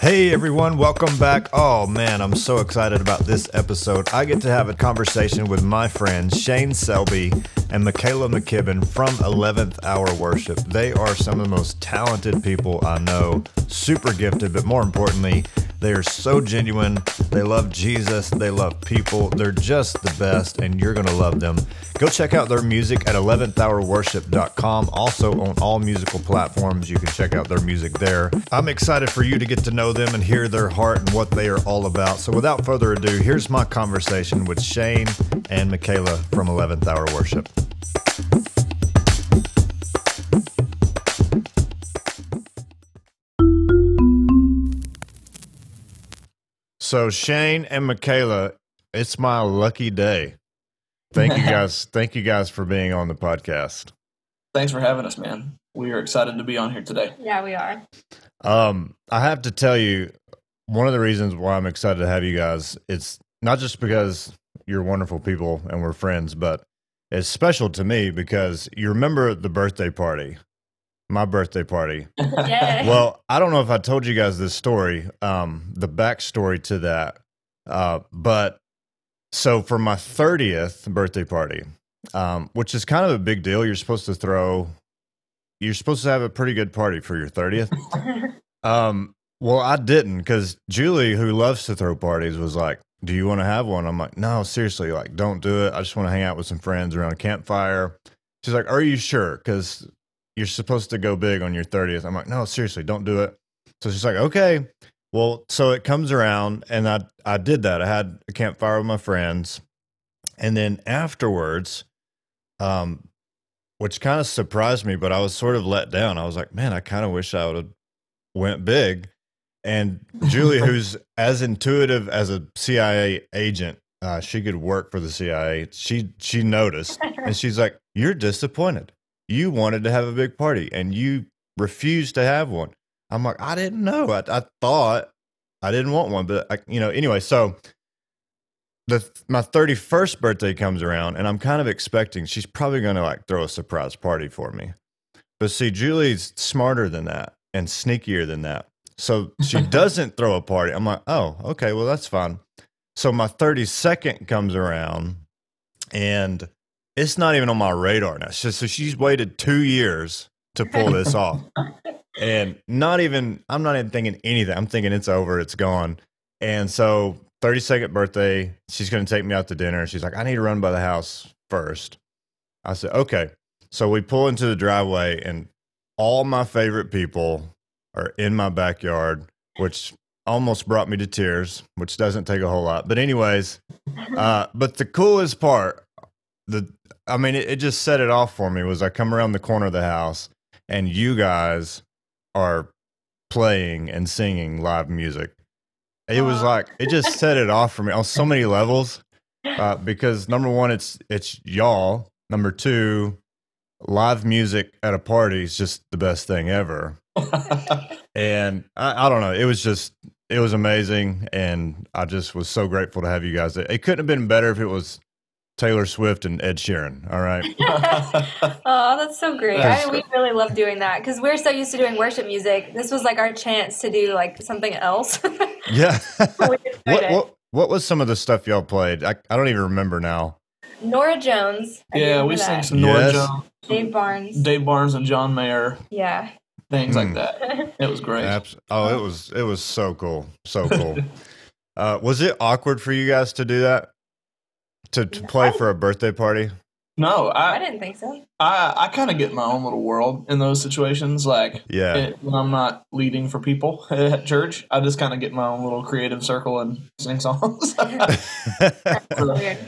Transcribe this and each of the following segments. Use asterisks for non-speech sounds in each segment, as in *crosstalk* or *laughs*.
Hey everyone, welcome back. Oh man, I'm so excited about this episode. I get to have a conversation with my friends Shane Selby and Makayla McKibben from 11th Hour Worship. They are some of the most talented people I know, super gifted, but more importantly, they are so genuine. They love Jesus, they love people. They're just the best, and you're going to love them. Go check out their music at 11thhourworship.com. Also, on all musical platforms, you can check out their music there. I'm excited for you to get to know them and hear their heart and what they are all about. So, without further ado, here's my conversation with Shane and Makayla from 11th Hour Worship. So Shane and Makayla, it's my lucky day. Thank you *laughs* guys. thank you guys for being on the podcast. Thanks for having us, man. We are excited to be on here today. Yeah, we are. Um, I have to tell you, one of the reasons why I'm excited to have you guys, it's not just because you're wonderful people and we're friends, but it's special to me because you remember the birthday party, my birthday party. *laughs* Yeah. well, I don't know if I told you guys this story, um, the backstory to that. Uh, but so for my 30th birthday party, um, which is kind of a big deal, you're supposed to throw, you're supposed to have a pretty good party for your 30th. *laughs* um, well, I didn't because Julie, who loves to throw parties, was like, Do you want to have one? I'm like, No, seriously, like, don't do it. I just want to hang out with some friends around a campfire. She's like, Are you sure? Because you're supposed to go big on your 30th. I'm like, no, seriously, don't do it. So she's like, okay. Well, so it comes around and I I did that. I had a campfire with my friends. And then afterwards, um, which kind of surprised me, but I was sort of let down. I was like, man, I kind of wish I would have went big. And *laughs* Julie, who's as intuitive as a CIA agent, uh, she could work for the CIA. She she noticed, *laughs* and she's like, "You're disappointed you wanted to have a big party and you refused to have one. I'm like, I didn't know. I, I thought I didn't want one, but I, you know, anyway. So the my 31st birthday comes around, and I'm kind of expecting she's probably going to like throw a surprise party for me. But see, Julie's smarter than that and sneakier than that. So she *laughs* doesn't throw a party. I'm like, oh, okay, well that's fine. So my 32nd comes around, and it's not even on my radar now. So, so she's waited two years to pull this *laughs* off. And not even, I'm not even thinking anything. I'm thinking it's over, it's gone. And so, 32nd birthday, she's going to take me out to dinner. She's like, I need to run by the house first. I said, okay. So we pull into the driveway, and all my favorite people are in my backyard, which almost brought me to tears, which doesn't take a whole lot. But, anyways, uh, but the coolest part, the I mean, it, it just set it off for me. Was I come around the corner of the house and you guys are playing and singing live music? It was like it just set it off for me on so many levels. Uh, because number one, it's it's y'all. Number two, live music at a party is just the best thing ever. *laughs* and I, I don't know, it was just it was amazing, and I just was so grateful to have you guys. It, it couldn't have been better if it was Taylor Swift and Ed Sheeran. All right. *laughs* oh, that's so great. I, we really love doing that because we're so used to doing worship music. This was like our chance to do like something else. *laughs* yeah. what, what, what was some of the stuff y'all played? I, I don't even remember now. Norah Jones. I yeah, we sang some Norah yes. Jones. Dave Barnes. Dave Barnes and John Mayer. Yeah. Things like hmm. that. It was great. Abs- oh, it was it was so cool. So cool. *laughs* uh, was it awkward for you guys to do that? To, to play for a birthday party? No, I, I didn't think so. I, I kind of get my own little world in those situations. Like, yeah, it, when I'm not leading for people *laughs* at church, I just kind of get my own little creative circle and sing songs. *laughs* *laughs* it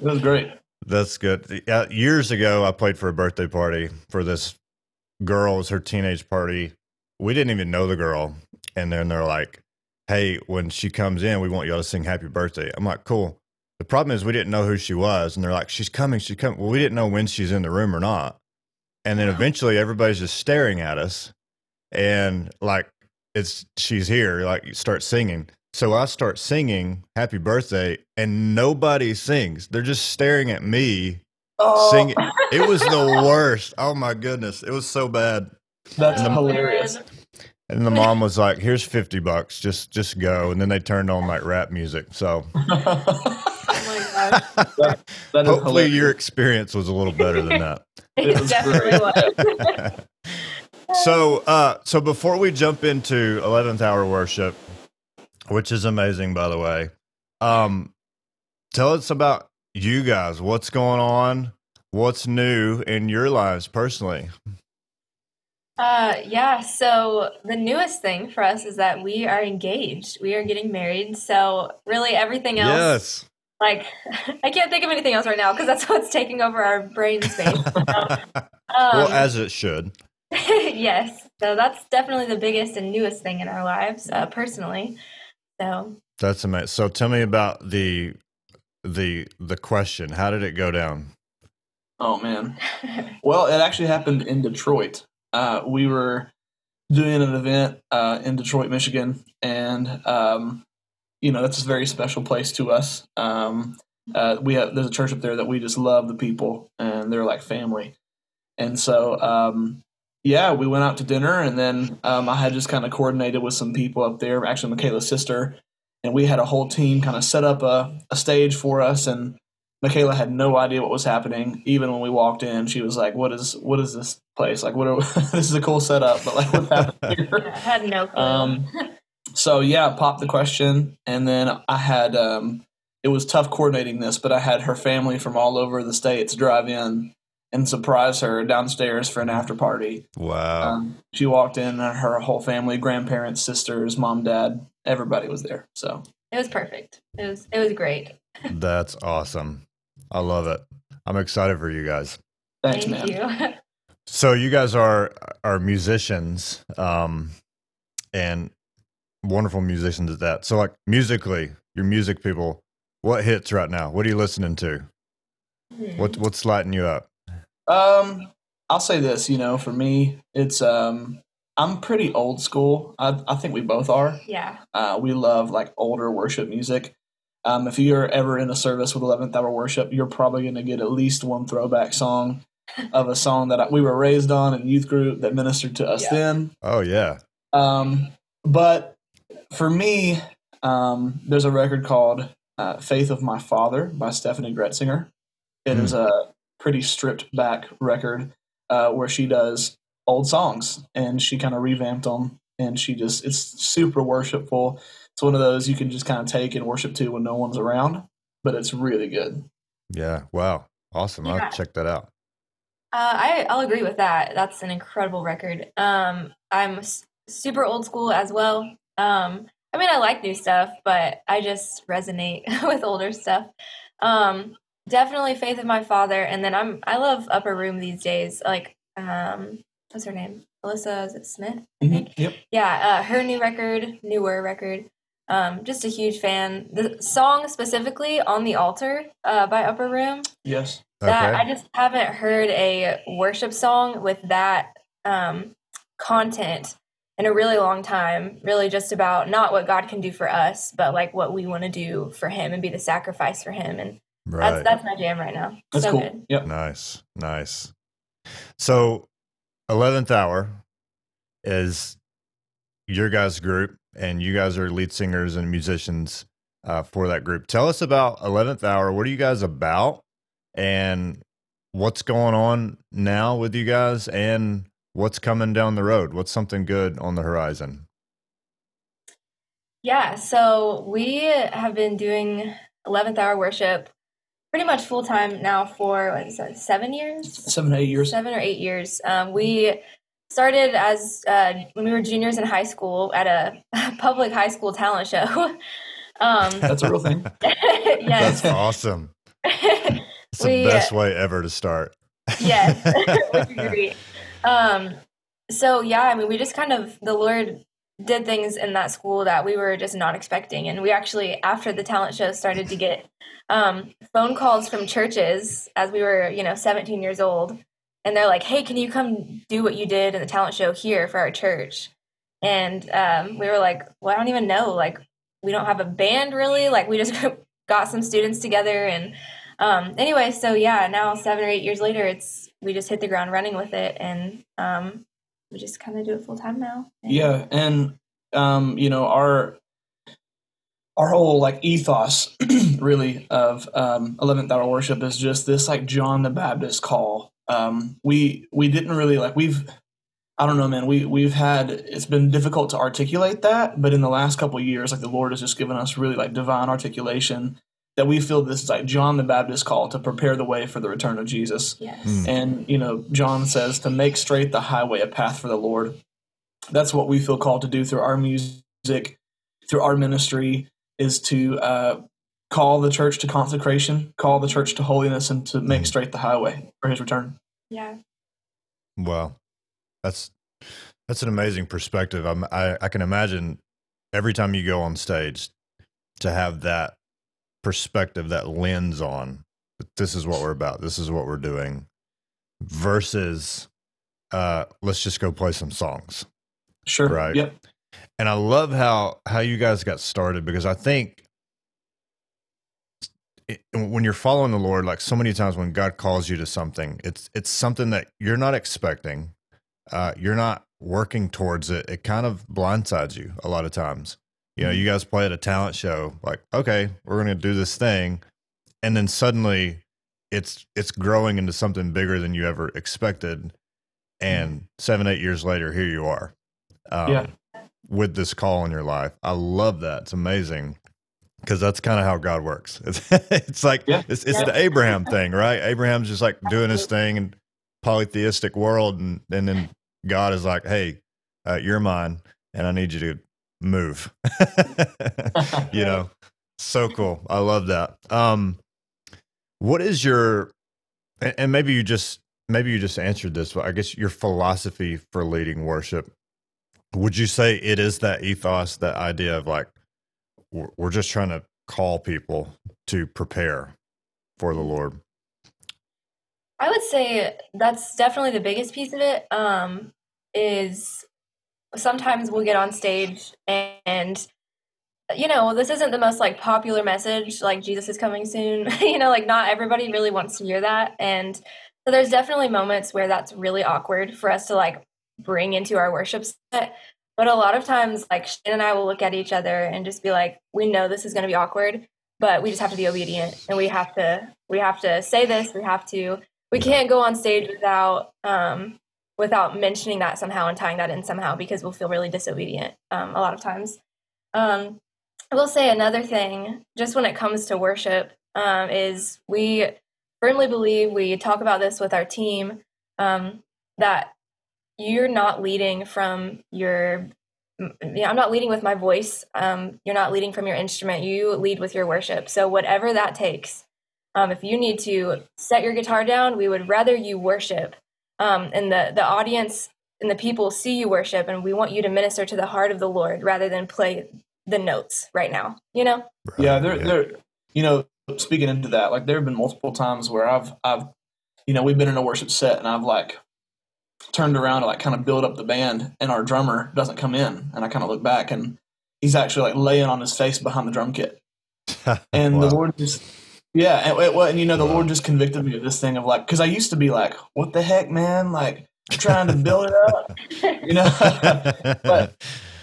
was great. That's good. Yeah, years ago, I played for a birthday party for this girl. It was her teenage party. We didn't even know the girl, and then they're like, "Hey, when she comes in, we want y'all to sing Happy Birthday." I'm like, "Cool." The problem is we didn't know who she was, and they're like, "She's coming, she's coming." Well, we didn't know when she's in the room or not, and then eventually everybody's just staring at us, and like it's she's here. Like you start singing. So I start singing "Happy Birthday," and nobody sings. They're just staring at me oh. singing. It was the *laughs* worst. Oh my goodness, it was so bad. That's hilarious. And the mom was like, "Here's fifty bucks, just just go." And then they turned on like rap music. So *laughs* Oh hopefully your experience was a little better than that. *laughs* it definitely was. *laughs* so, uh, so before we jump into eleventh hour worship, which is amazing, by the way, um, tell us about you guys. What's going on? What's new in your lives personally? Uh, yeah. So the newest thing for us is that we are engaged. We are getting married. So really, everything else. Yes. Like, *laughs* I can't think of anything else right now because that's *laughs* what's taking over our brain space. *laughs* um, well, as it should. yes. So that's definitely the biggest and newest thing in our lives, uh, personally. So that's amazing. So tell me about the the the question. How did it go down? Oh man. well, it actually happened in Detroit. Uh, we were doing an event uh, in Detroit, Michigan, and um, you know that's a very special place to us. Um, uh, we have there's a church up there that we just love the people, and they're like family. And so, um, yeah, we went out to dinner, and then um, I had just kind of coordinated with some people up there. Actually, Makayla's sister, and we had a whole team kind of set up a, a stage for us, and Makayla had no idea what was happening. Even when we walked in, she was like, "What is what is this place? Like, what? Are, *laughs* this is a cool setup, but like, what's *laughs* happening here?" I had no clue. Um, so yeah, popped the question, and then I had um, it was tough coordinating this, but I had her family from all over the states drive in and surprise her downstairs for an after party. Wow! Um, she walked in, and her whole family, grandparents, sisters, mom, dad, everybody was there. So it was perfect. It was it was great. That's awesome. I love it. I'm excited for you guys. Thanks, Thank man. You. *laughs* so you guys are are musicians, um, and wonderful musicians at that. So like musically, your music people, what hits right now? What are you listening to? Hmm. What what's lighting you up? Um, I'll say this. You know, for me, it's um, I'm pretty old school. I, I think we both are. Yeah. Uh, we love like older worship music. Um, if you're ever in a service with 11th hour worship, you're probably going to get at least one throwback song of a song that we were raised on in youth group that ministered to us yeah. then. Oh yeah. Um, but for me, um, there's a record called uh, "Faith of My Father" by Steffany Gretzinger. It mm. is a pretty stripped back record uh, where she does old songs and she kind of revamped them, and she just it's super worshipful it's one of those you can just kind of take and worship to when no one's around, but it's really good. Yeah. Wow. Awesome. Yeah. I'll check that out. Uh, I, I'll agree with that. That's an incredible record. Um, I'm super old school as well. Um, I mean, I like new stuff, but I just resonate *laughs* with older stuff. Um, definitely Faith of My Father, and then I'm I love Upper Room these days. Like, um, what's her name? Elyssa is it Smith? Mm-hmm. Yep. Yeah, uh, her new record, newer record. Um, just a huge fan. The song specifically "On the Altar" uh, by Upper Room. Yes. That okay. I just haven't heard a worship song with that um, content in a really long time. Really, just about not what God can do for us, but like what we want to do for Him and be the sacrifice for Him. And right. that's that's my jam right now. That's so cool. Good. Yep. Nice, nice. So, eleventh hour is your guys' group and you guys are lead singers and musicians uh, for that group. Tell us about 11th Hour. What are you guys about? And what's going on now with you guys? And what's coming down the road? What's something good on the horizon? Yeah, so we have been doing 11th Hour worship pretty much full time now for what is that, seven years? Seven, eight years. Seven or eight years. Um, we started as uh, when we were juniors in high school at a *laughs* public high school talent show. *laughs* um, That's a real thing. *laughs* yes. That's awesome. It's the best way ever to start. yes, agree. Um, so yeah, I mean, we just kind of the Lord did things in that school that we were just not expecting, and we actually after the talent show started to get um, phone calls from churches as we were, you know, 17 years old, and they're like, "Hey, can you come do what you did in the talent show here for our church?" And um, we were like, "Well, I don't even know. Like, we don't have a band really. Like, we just *laughs* got some students together." And um, anyway, so yeah, now seven or eight years later, it's we just hit the ground running with it, and um, we just kind of do it full time now. And Yeah, and um, you know our our whole like ethos *clears throat* really of um, 11th hour worship is just this like John the Baptist call. Um, we we didn't really like we've I don't know, man. We we've had it's been difficult to articulate that, but in the last couple of years, like the Lord has just given us really like divine articulation that we feel this is like John the Baptist call to prepare the way for the return of Jesus. Yes. Mm. And, you know, John says to make straight the highway, a path for the Lord. That's what we feel called to do through our music, through our ministry, is to uh, call the church to consecration, call the church to holiness, and to make Mhm. straight the highway for his return. Yeah. Wow, that's that's an amazing perspective. I'm, I I can imagine every time you go on stage to have that perspective, that lens on. that This is what we're about. This is what we're doing. Versus, uh, let's just go play some songs. Sure. Right. Yep. And I love how how you guys got started because I think it, when you're following the Lord, like so many times when God calls you to something, it's it's something that you're not expecting. Uh, you're not working towards it. It kind of blindsides you a lot of times. You know, you guys play at a talent show, like, okay, we're going to do this thing, and then suddenly, it's it's growing into something bigger than you ever expected, and seven eight years later, here you are. Um, Yeah. with this call in your life. I love that. It's amazing because that's kind of how God works. It's, *laughs* it's like Yeah. it's, it's Yeah. the Abraham thing, right? Abraham's just like doing his thing in polytheistic world, and, and then God is like, "Hey, uh, you're mine, and I need you to move." *laughs* you know, so cool. I love that. Um, what is your and, and maybe you just maybe you just answered this, but I guess your philosophy for leading worship would you say it is that ethos, that idea of like we're just trying to call people to prepare for the Lord? I would say that's definitely the biggest piece of it. Um, is sometimes we'll get on stage and you know this isn't the most like popular message like jesus is coming soon *laughs* you know like not everybody really wants to hear that and so there's definitely moments where that's really awkward for us to like bring into our worship set but a lot of times like Shane and i will look at each other and just be like we know this is going to be awkward but we just have to be obedient and we have to we have to say this we have to we can't go on stage without um without mentioning that somehow and tying that in somehow because we'll feel really disobedient um, a lot of times. Um, i will say another thing just when it comes to worship um, is we firmly believe we talk about this with our team um, that you're not leading from your yeah, I'm not leading with my voice. Um, you're not leading from your instrument. You lead with your worship. So whatever that takes, um, if you need to set your guitar down, we would rather you worship, um, and the the audience and the people see you worship, and we want you to minister to the heart of the Lord rather than play the notes right now. You know? yeah, there, there. You know, speaking into that, like there have been multiple times where I've, I've, you know, we've been in a worship set and I've like turned around to like kind of build up the band, and our drummer doesn't come in, and I kind of look back and he's actually like laying on his face behind the drum kit, *laughs* and Wow. the Lord just. Yeah, and, and, and you know, the Wow. Lord just convicted me of this thing of like, because I used to be like, "What the heck, man?" Like trying to build it up, you know. *laughs* but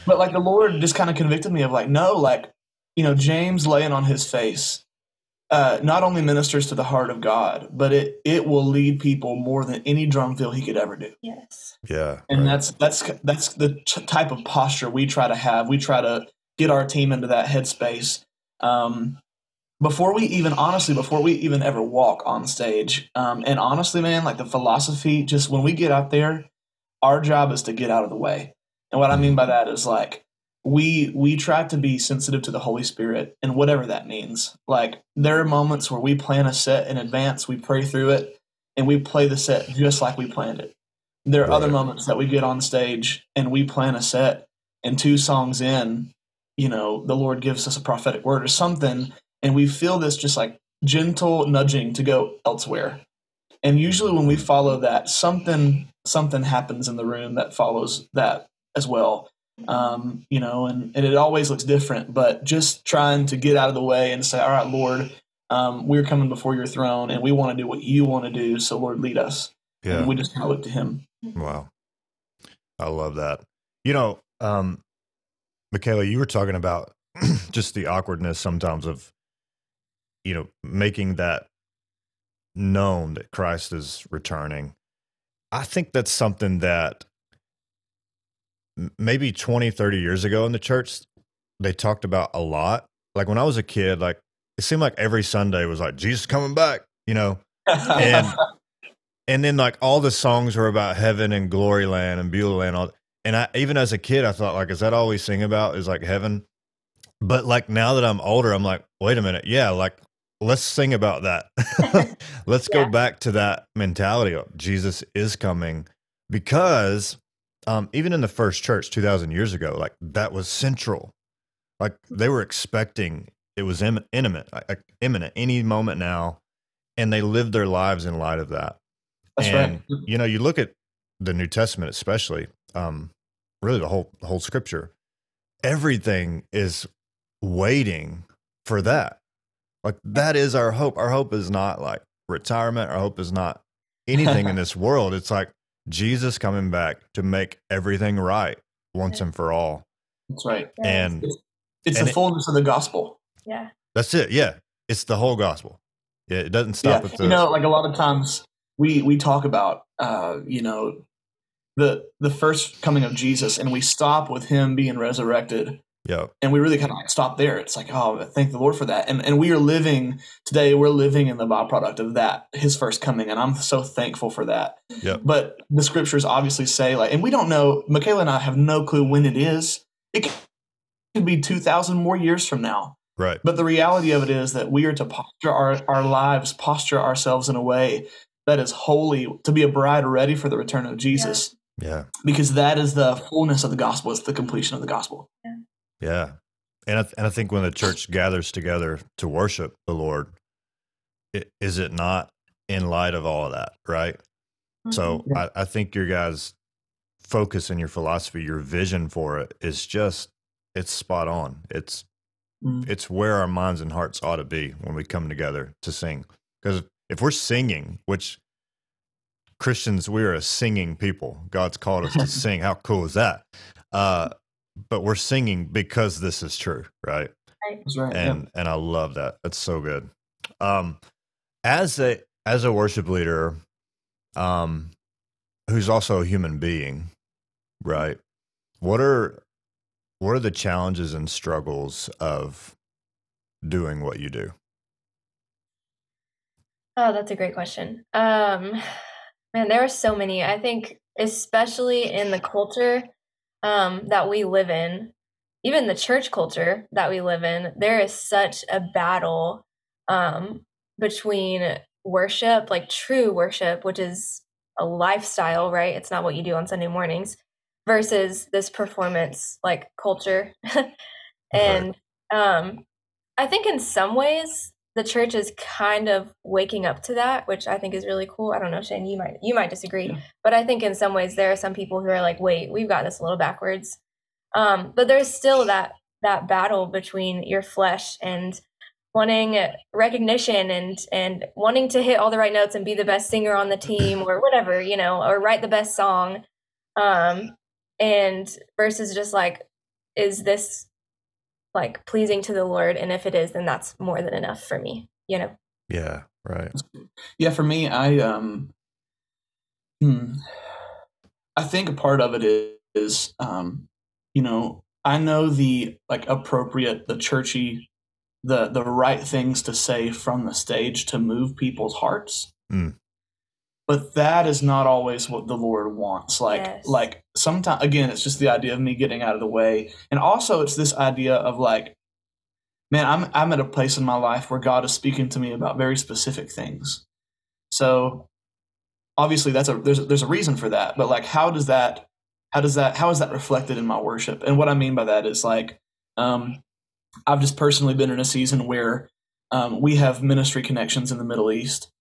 but like the Lord just kind of convicted me of like, no, like you know, James laying on his face uh, not only ministers to the heart of God, but it it will lead people more than any drum fill he could ever do. Yes. yeah, And right. that's that's that's the t- type of posture we try to have. We try to get our team into that headspace um, before we even honestly before we even ever walk on stage. Um, and honestly, man, like the philosophy, just when we get out there, our job is to get out of the way. And what I mean by that is like we we try to be sensitive to the Holy Spirit and whatever that means. Like there are moments where we plan a set in advance, we pray through it, and we play the set just like we planned it. There are other moments that we get on stage and we plan a set, and two songs in, you know, the Lord gives us a prophetic word or something, and we feel this just like gentle nudging to go elsewhere. And usually when we follow that, something something happens in the room that follows that as well. Um, you know, and, and it always looks different, but just trying to get out of the way and say, All right, Lord, um, we're coming before your throne and we want to do what you want to do. So Lord lead us. yeah. And we just kind of look to him. Wow. I love that. You know, um, Makayla, you were talking about *clears throat* just the awkwardness sometimes of, you know, making that known that Christ is returning. I think that's something that maybe 20, 30 years ago in the church, they talked about a lot. Like when I was a kid, like it seemed like every Sunday was like, Jesus coming back, you know? And *laughs* and then like all the songs were about heaven and glory land and Beulah land. All, and I even as a kid, I thought like, is that all we sing about? Is like heaven? But like now that I'm older, I'm like, wait a minute, yeah, like let's sing about that. *laughs* *laughs* let's yeah. go back to that mentality of Jesus is coming because um, even in the first church 2000 years ago, like that was central. Like they were expecting it was Im- imminent, like, imminent, any moment now, and they lived their lives in light of that. That's and, right. You know, you look at the New Testament, especially, um, really the whole the whole Scripture. Everything is waiting for that. Like that is our hope. Our hope is not like retirement. Our hope is not anything in *laughs* this world. It's like Jesus coming back to make everything right once and for all. That's right. And it's, it's and the fullness of the gospel. Yeah. That's it. Yeah. It's the whole gospel. Yeah. It doesn't stop yeah. at the. You know, like a lot of times we we talk about uh, you know the the first coming of Jesus, and we stop with him being resurrected. Yeah. And we really kind of like stop there. It's like, oh, thank the Lord for that. And and we are living today, we're living in the byproduct of that, his first coming. And I'm so thankful for that. Yeah. But the scriptures obviously say, like, and we don't know, Makayla and I have no clue when it is. It could be 2,000 more years from now. Right. But the reality of it is that we are to posture our, our lives, posture ourselves in a way that is holy, to be a bride ready for the return of Jesus. Yeah. yeah. Because that is the fullness of the gospel, it's the completion of the gospel. Yeah. Yeah. And I, and I think when the church gathers together to worship the Lord, it, is it not in light of all of that, right? Mm-hmm. So I, I think your guys' focus and your philosophy, your vision for it is just, it's spot on. It's, mm-hmm. it's where our minds and hearts ought to be when we come together to sing. Because if we're singing, which Christians, we're a singing people. God's called us to *laughs* sing. How cool is that? Uh, but we're singing because this is true, right? right. And and I love that. That's so good. Um, as a as a worship leader, um, who's also a human being, right? What are what are the challenges and struggles of doing what you do? Oh, that's a great question. Um, man, there are so many. I think, especially in the culture um, that we live in, even the church culture that we live in, there is such a battle um, between worship, like true worship, which is a lifestyle, right? It's not what you do on Sunday mornings, versus this performance like culture. *laughs* and um, I think in some ways the church is kind of waking up to that, which I think is really cool. I don't know, Shane, you might you might disagree, yeah. but I think in some ways there are some people who are like, wait, we've got this a little backwards. Um, but there's still that that battle between your flesh and wanting recognition and and wanting to hit all the right notes and be the best singer on the *clears throat* team or whatever, you know, or write the best song. Um, and versus just like, is this like pleasing to the Lord. And if it is, then that's more than enough for me, you know? Yeah, right. Yeah, for me, I, um, hmm, I think a part of it is, is um, you know, I know the like appropriate, the churchy, the the right things to say from the stage to move people's hearts. Mm but that is not always what the lord wants. Like yes. like sometimes again it's just the idea of me getting out of the way. And also it's this idea of like man i'm i'm at a place in my life where god is speaking to me about very specific things. So obviously that's a there's there's a reason for that. But like how does that how does that how is that reflected in my worship? And what i mean by that is like um i've just personally been in a season where um, we have ministry connections in the middle east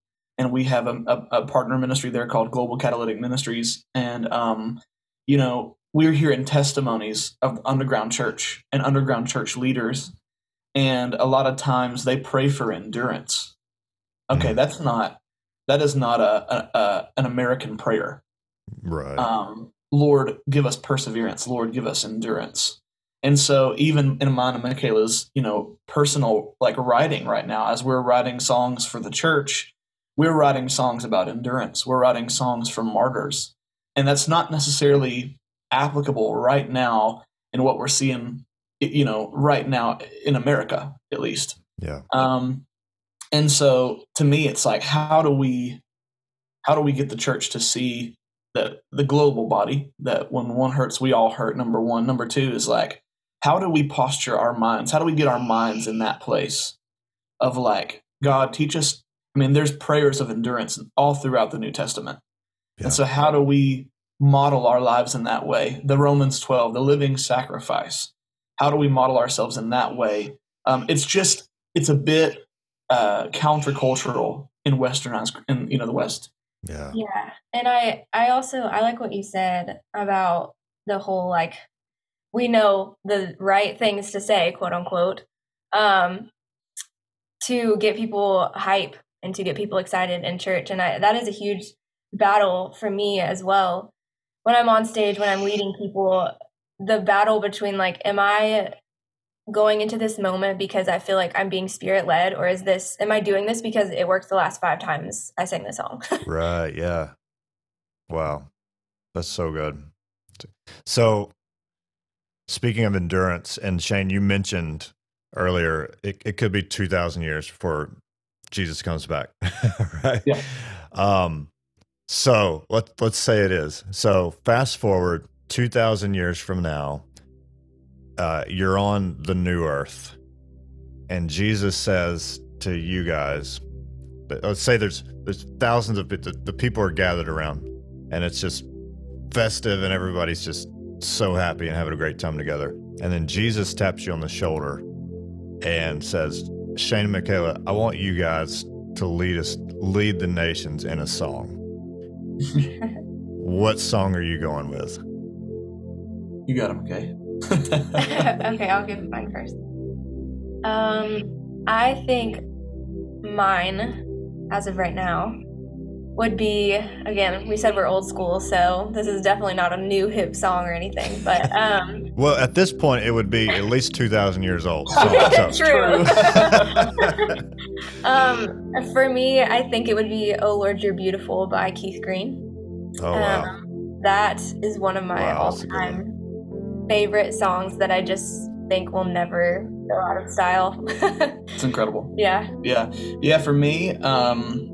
and we have a, a, a, partner ministry there called Global Catalytic Ministries. And, um, you know, we're hearing testimonies of underground church and underground church leaders. And a lot of times they pray for endurance. Okay, mm-hmm. that's not, that is not a, a, a an American prayer. Right. Um, Lord, give us perseverance. Lord, give us endurance. And so even in mine and Makayla's, you know, personal like writing right now, as we're writing songs for the church, we're writing songs about endurance. We're writing songs for martyrs. And that's not necessarily applicable right now in what we're seeing, you know, right now in America, at least. Yeah. Um, and so to me, it's like, how do we, how do we get the church to see that the global body that when one hurts, we all hurt. Number one. Number two is like, how do we posture our minds? How do we get our minds in that place of like, God, teach us? I mean, there's prayers of endurance all throughout the New Testament. Yeah. And so, how do we model our lives in that way? The Romans 12, the living sacrifice. How do we model ourselves in that way? Um, it's just, it's a bit uh, countercultural in Westernized, in you know, the West. Yeah. Yeah. And I I also I like what you said about the whole like we know the right things to say, quote unquote, um, to get people hype and to get people excited in church. And I, that is a huge battle for me as well. When I'm on stage, when I'm leading people, the battle between like, am I going into this moment because I feel like I'm being spirit led, or is this, am I doing this because it worked the last five times I sang the song? *laughs* Right. Yeah. Wow. That's so good. So, speaking of endurance, and Shane, you mentioned earlier it, it could be 2,000 years before Jesus comes back, *laughs* right? Yeah. Um, so, let, let's say it is. So, fast forward 2,000 years from now, uh, you're on the new earth, and Jesus says to you guys, let's say there's there's thousands of the, the people are gathered around and it's just festive and everybody's just so happy and having a great time together and then jesus taps you on the shoulder and says shane and makayla i want you guys to lead us lead the nations in a song *laughs* what song are you going with You got him, okay? *laughs* okay, I'll give mine first. Um, I think mine, as of right now, would be again. We said we're old school, so this is definitely not a new hip song or anything. But *laughs* um, well at this point it would be at least 2000 years old so, *laughs* so. true. *laughs* um, for me, I think it would be "Oh Lord, You're Beautiful" by Keith Green. oh wow Um, that is one of my Wow, that's a good all-time favorite songs that I just think will never go out of style. It's incredible. yeah. Yeah, yeah. For me, um,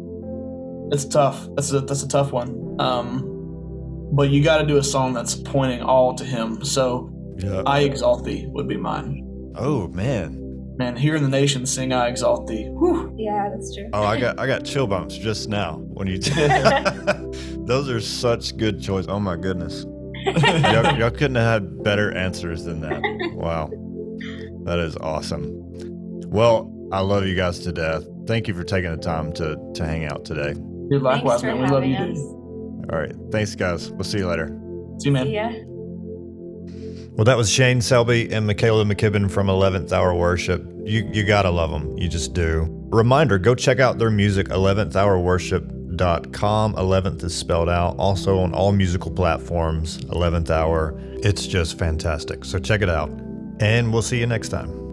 it's tough. That's a that's a tough one. Um, but you got to do a song that's pointing all to Him. So, yeah. "I Exalt Thee" would be mine. oh man Man, hearing the nation sing "I Exalt Thee." Whew. Yeah, that's true. Oh, I got I got chill bumps just now when you. Did. *laughs* Those are such good choices. Oh my goodness, *laughs* y'all, y'all couldn't have had better answers than that. Wow, that is awesome. Well, I love you guys to death. Thank you for taking the time to to hang out today. Dude, likewise, Thanks for man. We love you, having dude. All right, thanks guys. We'll see you later. See you, man. See ya. Well, that was Shane Selby and Makayla McKibben from 11th Hour Worship. You you gotta love them. You just do. Reminder: Go check out their music. 11th Hour Worship.com. 11th is spelled out. Also on all musical platforms. 11th Hour. It's just fantastic. So check it out, and we'll see you next time.